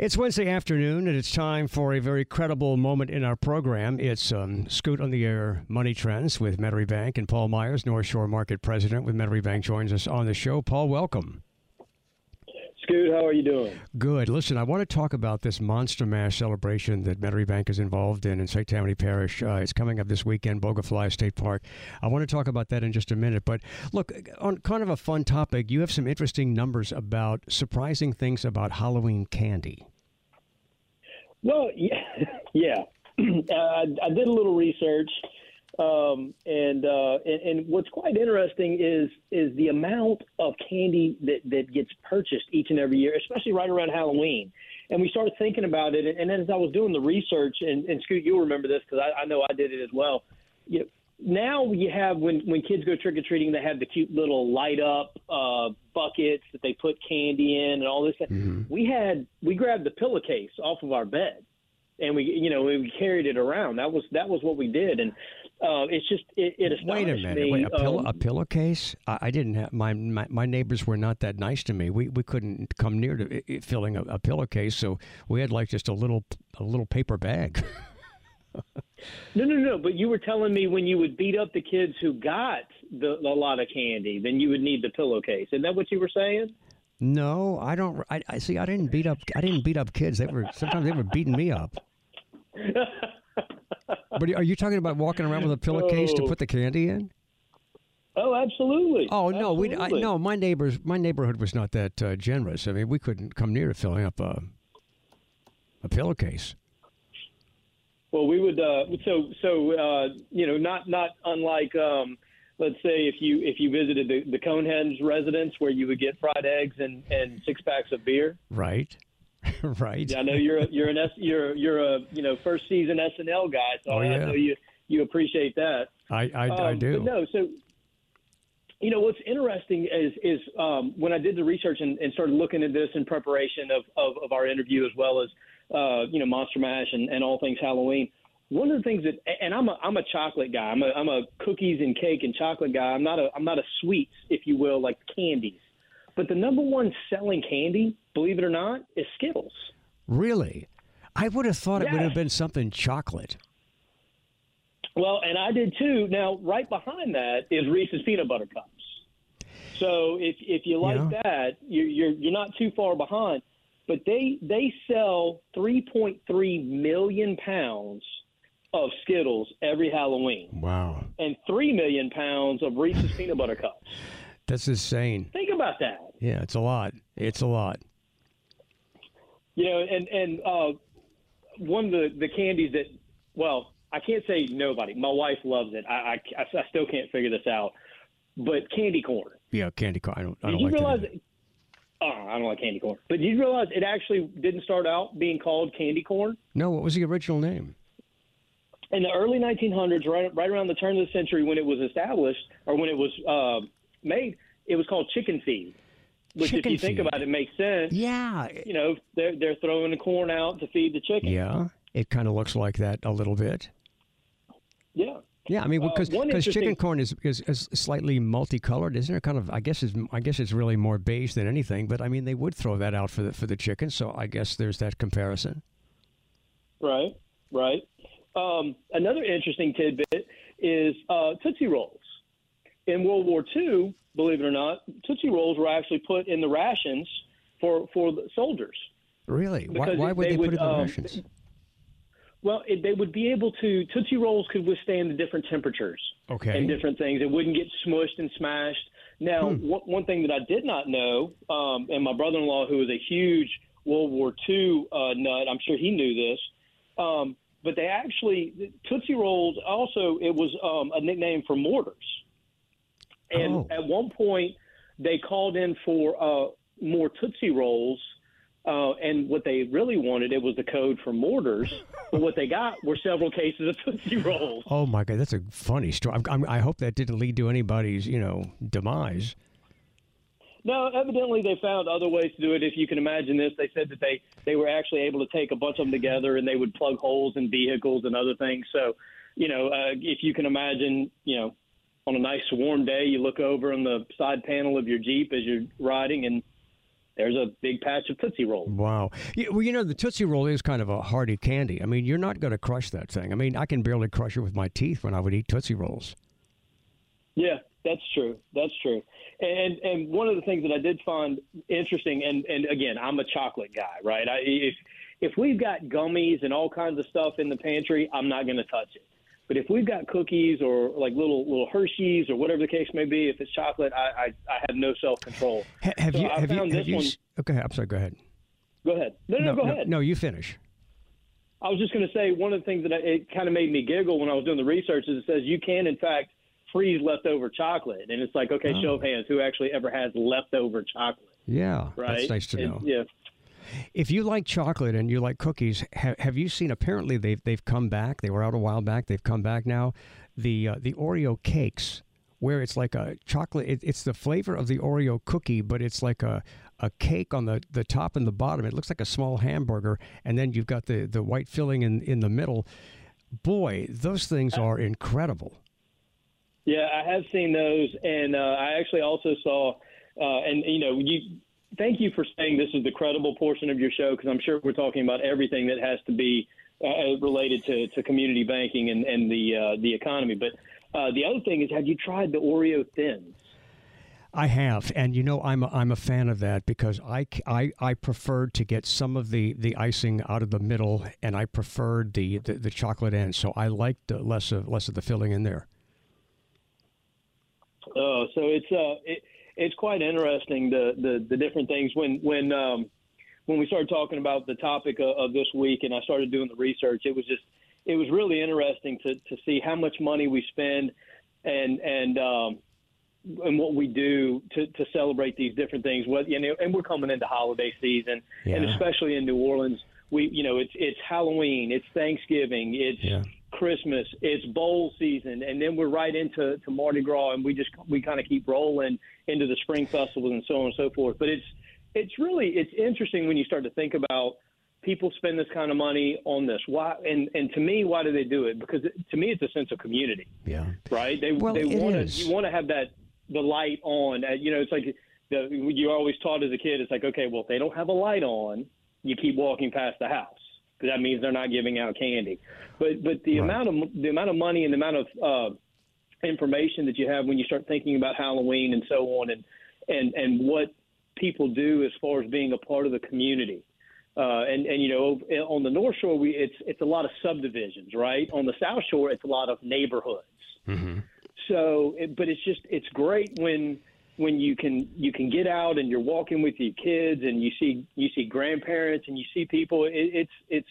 It's Wednesday afternoon, and it's time for a very credible moment in our program. It's um, Scoot on the Air Money Trends with Metairie Bank, and Paul Myers, North Shore Market President with Metairie Bank, joins us on the show. Paul, welcome. Scoot, how are you doing? Good. Listen, I want to talk about this Monster Mash celebration that Metairie Bank is involved in in St. Tammany Parish. Uh, it's coming up this weekend, Bogue Falaya State Park. I want to talk about that in just a minute. But look, on kind of a fun topic, you have some interesting numbers about surprising things about Halloween candy. Well, yeah, yeah. I, I did a little research, um, and, uh, and and what's quite interesting is is the amount of candy that that gets purchased each and every year, especially right around Halloween. And we started thinking about it, and as I was doing the research, and, and Scoot, you'll remember this because I, I know I did it as well. You know, now you have when when kids go trick or treating, they have the cute little light up uh, buckets that they put candy in and all this. Mm-hmm. We had we grabbed the pillowcase off of our bed, and we you know we carried it around. That was that was what we did, and uh, it's just it, it Wait a minute, me. wait a, pillow, um, a pillowcase? I, I didn't have my, my my neighbors were not that nice to me. We we couldn't come near to it filling a, a pillowcase, so we had like just a little a little paper bag. No, no, no. But you were telling me when you would beat up the kids who got the, a lot of candy, then you would need the pillowcase. Isn't that what you were saying? No, I don't. I, I see. I didn't beat up. I didn't beat up kids. They were sometimes they were beating me up. but are you talking about walking around with a pillowcase to Oh. put the candy in? Oh, absolutely. Oh no, we I, no. My neighbors, my neighborhood was not that uh, generous. I mean, we couldn't come near to filling up a a pillowcase. Well, we would. Uh, so, so uh, you know, not not unlike, um, let's say, if you if you visited the, the residence where you would get fried eggs and, and six packs of beer. Right, right. Yeah, I know you're a, you're an S, you're you're a you know first season SNL guy, so Oh, I yeah. know you you appreciate that. I I, I Um, do. No, so you know what's interesting is is um, when I did the research and, and started looking at this in preparation of, of, of our interview as well as uh, you know Monster Mash and, and all things Halloween. One of the things that and I'm a I'm a chocolate guy. I'm a I'm a cookies and cake and chocolate guy. I'm not a I'm not a sweets, if you will, like candies. But the number one selling candy, believe it or not, is Skittles. Really, I would have thought it would have been something chocolate. Well, and I did too. Now, right behind that is Reese's peanut butter cups. So if if you like Yeah. that, you, you're you're not too far behind. But they they sell 3.3 million pounds of Skittles every Halloween, Wow, and three million pounds of Reese's peanut butter cups. that's insane. Think about that. Yeah, it's a lot. It's a lot. You know, and and uh, one of the the candies that, well, I can't say nobody. My wife loves it. I I, I still can't figure this out. But candy corn. Yeah, candy corn. I don't. I Did don't you like realize? that. Oh, I don't like candy corn. But did you realize it actually didn't start out being called candy corn? No, what was the original name? In the early 1900s, right right around the turn of the century, when it was established or when it was uh, made, it was called chicken feed. Which, Chicken if you think feed. about it, makes sense. Yeah, You know, they're they're throwing the corn out to feed the chicken. yeah. It kind of looks like that a little bit. Yeah. Yeah, I mean, Uh, because one because chicken corn is, is is slightly multicolored, isn't it? Kind of, I guess is I guess it's really more beige than anything. But I mean, they would throw that out for the for the chicken, so I guess there's that comparison. Right. Right. Um, another interesting tidbit is uh, Tootsie Rolls. In World War II, believe it or not, Tootsie Rolls were actually put in the rations for for the soldiers. Really? Why, why would they they, would, put it in the um, rations? Well, it, they would be able to Tootsie Rolls could withstand the different temperatures Okay. and different things. It wouldn't get smushed and smashed. Now, Hmm. one, one thing that I did not know, um, and my brother-in-law, who was a huge World War II uh, nut, I'm sure he knew this. Um, but they actually Tootsie Rolls also it was um, a nickname for mortars. And Oh. at one point, they called in for uh, more Tootsie Rolls. Uh, and what they really wanted, it was the code for mortars. but what they got were several cases of Tootsie Rolls. Oh my God, that's a funny story. I'm, I'm, I hope that didn't lead to anybody's, you know, demise. No, evidently they found other ways to do it. If you can imagine this, they said that they they were actually able to take a bunch of them together and they would plug holes in vehicles and other things. So, you know, uh, if you can imagine, you know, on a nice warm day, you look over on the side panel of your Jeep as you're riding, and there's a big patch of Tootsie Roll. Wow. Yeah, well, you know, the Tootsie Roll is kind of a hearty candy. I mean, you're not going to crush that thing. I mean, I can barely crush it with my teeth when I would eat Tootsie Rolls. Yeah, that's true. That's true. And and one of the things that I did find interesting, and and again, I'm a chocolate guy, right? I, if if we've got gummies and all kinds of stuff in the pantry, I'm not going to touch it. But if we've got cookies or like little little Hershey's or whatever the case may be, if it's chocolate, I I, I have no self control. Ha- have So you? I Have you? found Have this you? one- Okay, oh, I'm sorry. Go ahead. Go ahead. No, no, go no, ahead. no, you finish. I was just going to say one of the things that I, it kind of made me giggle when I was doing the research is it says you can in fact freeze leftover chocolate, and it's like okay, oh. show of hands, who actually ever has leftover chocolate, Yeah, right? that's nice to know. yeah. If you like chocolate and you like cookies, have, have you seen? Apparently, they've they've come back. They were out a while back. They've come back now. The uh, the Oreo cakes, where it's like a chocolate. It, it's the flavor of the Oreo cookie, but it's like a a cake on the, the top and the bottom. It looks like a small hamburger, and then you've got the, the white filling in in the middle. Boy, those things are incredible. Yeah, I have seen those, and uh, I actually also saw, uh, and you know, you. Thank you for saying this is the credible portion of your show because I'm sure we're talking about everything that has to be uh, related to, to community banking and, and the uh, the economy. But uh, the other thing is, have you tried the Oreo thins? I have, and you know, I'm a, I'm a fan of that because I, I, I preferred to get some of the, the icing out of the middle, and I preferred the, the, the chocolate end. So I liked uh, less of less of the filling in there. Oh, so it's uh, it, it's quite interesting the, the the different things when when um, when we started talking about the topic of, of this week, and I started doing the research. It was just it was really interesting to to see how much money we spend and and um, and what we do to, to celebrate these different things. What you know, and we're coming into holiday season, and especially in New Orleans, we you know it's it's Halloween, it's Thanksgiving, it's Yeah. Christmas, it's bowl season, and then we're right into to Mardi Gras, and we just we kind of keep rolling into the spring festivals and so on and so forth. But it's it's really it's interesting when you start to think about people spend this kind of money on this. Why? And and to me, why do they do it? Because it, to me, it's a sense of community Yeah. right? They Well, they want to you want to have that the light on. Uh, you know, it's like the you're always taught as a kid. It's like okay, well, if they don't have a light on, you keep walking past the house because that means they're not giving out candy. But but the Right. amount of the amount of money and the amount of uh, information that you have when you start thinking about Halloween and so on, and and and what people do as far as being a part of the community. Uh, and and you know on the North Shore we it's it's a lot of subdivisions, right? On the South Shore it's a lot of neighborhoods. So, it, but it's just it's great when when you can you can get out and you're walking with your kids and you see you see grandparents and you see people. It, it's it's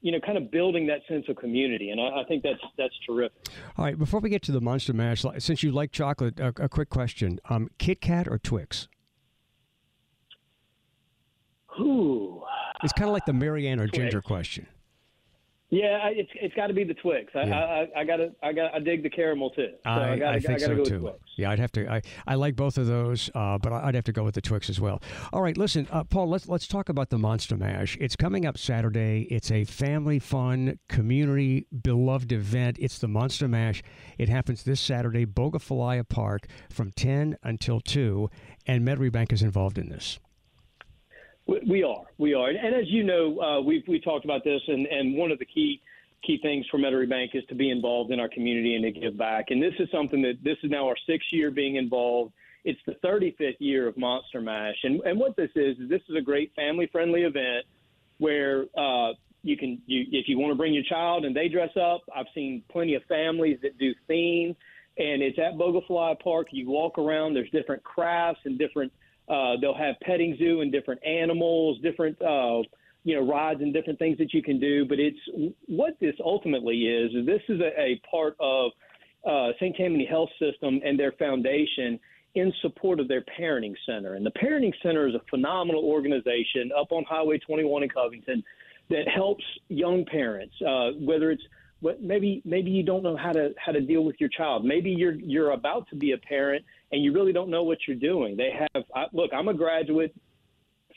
you know kind of building that sense of community, and I, I think that's that's terrific. All right. Before we get to the Monster Mash, since you like chocolate, a, a quick question: um, Kit Kat or Twix? Ooh. It's kind of like the Mary Ann or Twix. Ginger question. Yeah, I- it's it's got to be the Twix. I, Yeah. I, I, I got to I got I dig the caramel too. So I, I, gotta, I think gotta so too. Yeah, I'd have to. I, I like both of those, uh, but I'd have to go with the Twix as well. All right, listen, uh, Paul. Let's let's talk about the Monster Mash. It's coming up Saturday. It's a family fun, community beloved event. It's the Monster Mash. It happens this Saturday, Bogue Falaya Park, from ten until two, and Metairie Bank is involved in this. We- We are, we are, and as you know, uh, we've we talked about this, and and one of the key key things for Metairie Bank is to be involved in our community and to give back. And this is something that this is now our sixth year being involved. It's the 35th year of Monster Mash, and and what this is is this is a great family friendly event where uh, you can you if you want to bring your child and they dress up. I've seen plenty of families that do themes, and it's at Bogue Falaya Park. You walk around. There's different crafts and different. Uh, they'll have petting zoo and different animals, different. Uh, you know rides and different things that you can do. But it's what this ultimately is. Is this is a, a part of uh, St. Tammany Health System and their foundation in support of their parenting center. And the parenting center is a phenomenal organization up on Highway 21 in Covington that helps young parents, uh, whether it's what maybe maybe you don't know how to how to deal with your child. Maybe you're you're about to be a parent and you really don't know what you're doing. They have I, look. I'm a graduate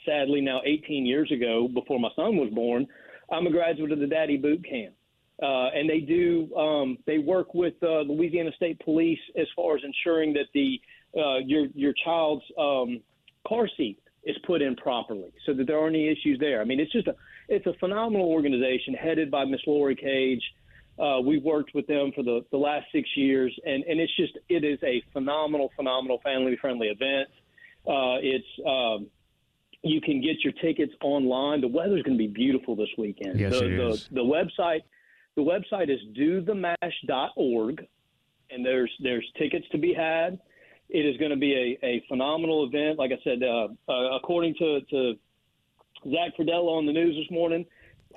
sadly now 18 years ago before my son was born. I'm a graduate of the Daddy Boot Camp. Uh, and they do um, they work with uh, Louisiana State Police as far as ensuring that the uh, your your child's um, car seat is put in properly, so that there aren't any issues there. I mean, it's just a it's a phenomenal organization headed by Miss Lori Cage. Uh, we've worked with them for the, the last six years, and, and it's just it is a phenomenal, phenomenal family friendly event. Uh, it's um, you can get your tickets online. The weather's going to be beautiful this weekend. Yes, the, it the, is. the website the website is dothemash.org, and there's there's tickets to be had. It is going to be a, a phenomenal event. Like I said, uh, uh, according to, to Zack Fradella on the news this morning,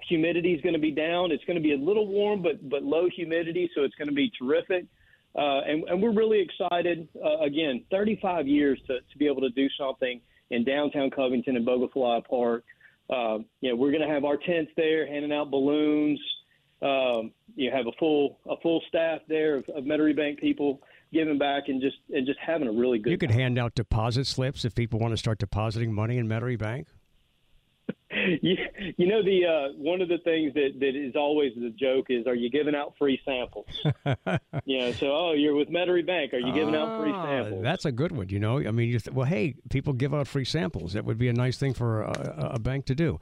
humidity is going to be down. It's going to be a little warm, but but low humidity, so it's going to be terrific. Uh, and, and we're really excited. Uh, again, 35 years to, to be able to do something in downtown Covington and Bogue Falaya Park. Uh, you know, we're going to have our tents there, handing out balloons. Um, you have a full a full staff there of, of Metairie Bank people giving back and just and just having a really good. You could hand out deposit slips if people want to start depositing money in Metairie Bank. You, you know the uh, one of the things that, that is always the joke is are you giving out free samples? you know, so oh you're with Metairie Bank, are you giving out free Ah, samples? That's a good one. You know, I mean, you th- well, hey, people give out free samples. That would be a nice thing for a, a bank to do.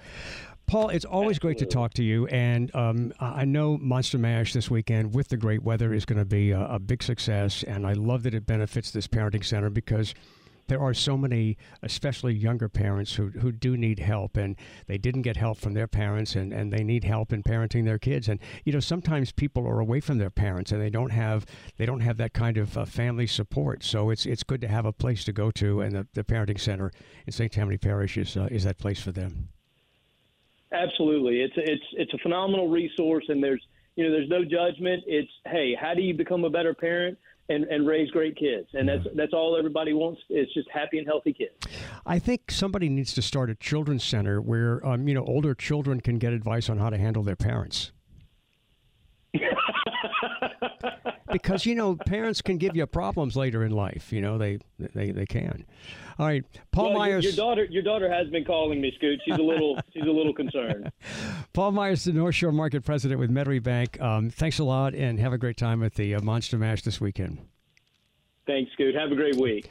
Paul, it's always great to talk to you, and um, I I know Monster Mash this weekend with the great weather is going to be a, a big success, and I love that it benefits this parenting center because there are so many, especially younger parents, who, who do need help, and they didn't get help from their parents, and, and they need help in parenting their kids. And you know, sometimes people are away from their parents, and they don't have they don't have that kind of uh, family support. So it's it's good to have a place to go to, and the, the parenting center in St. Tammany Parish is uh, is that place for them. Absolutely, it's it's it's a phenomenal resource, and there's you know there's no judgment. It's hey, how do you become a better parent? And, and raise great kids, and that's that's all everybody wants. is just happy and healthy kids. I think somebody needs to start a children's center where um, you know older children can get advice on how to handle their parents. because you know parents can give you problems later in life. You know they they, they can. All right, Paul Well, your, Myers. your daughter your daughter has been calling me, Scoot. She's a little she's a little concerned. Paul Myers, the North Shore Market President with Metairie Bank. Um, thanks a lot, and have a great time at the uh, Monster Mash this weekend. Thanks, Scoot. Have a great week.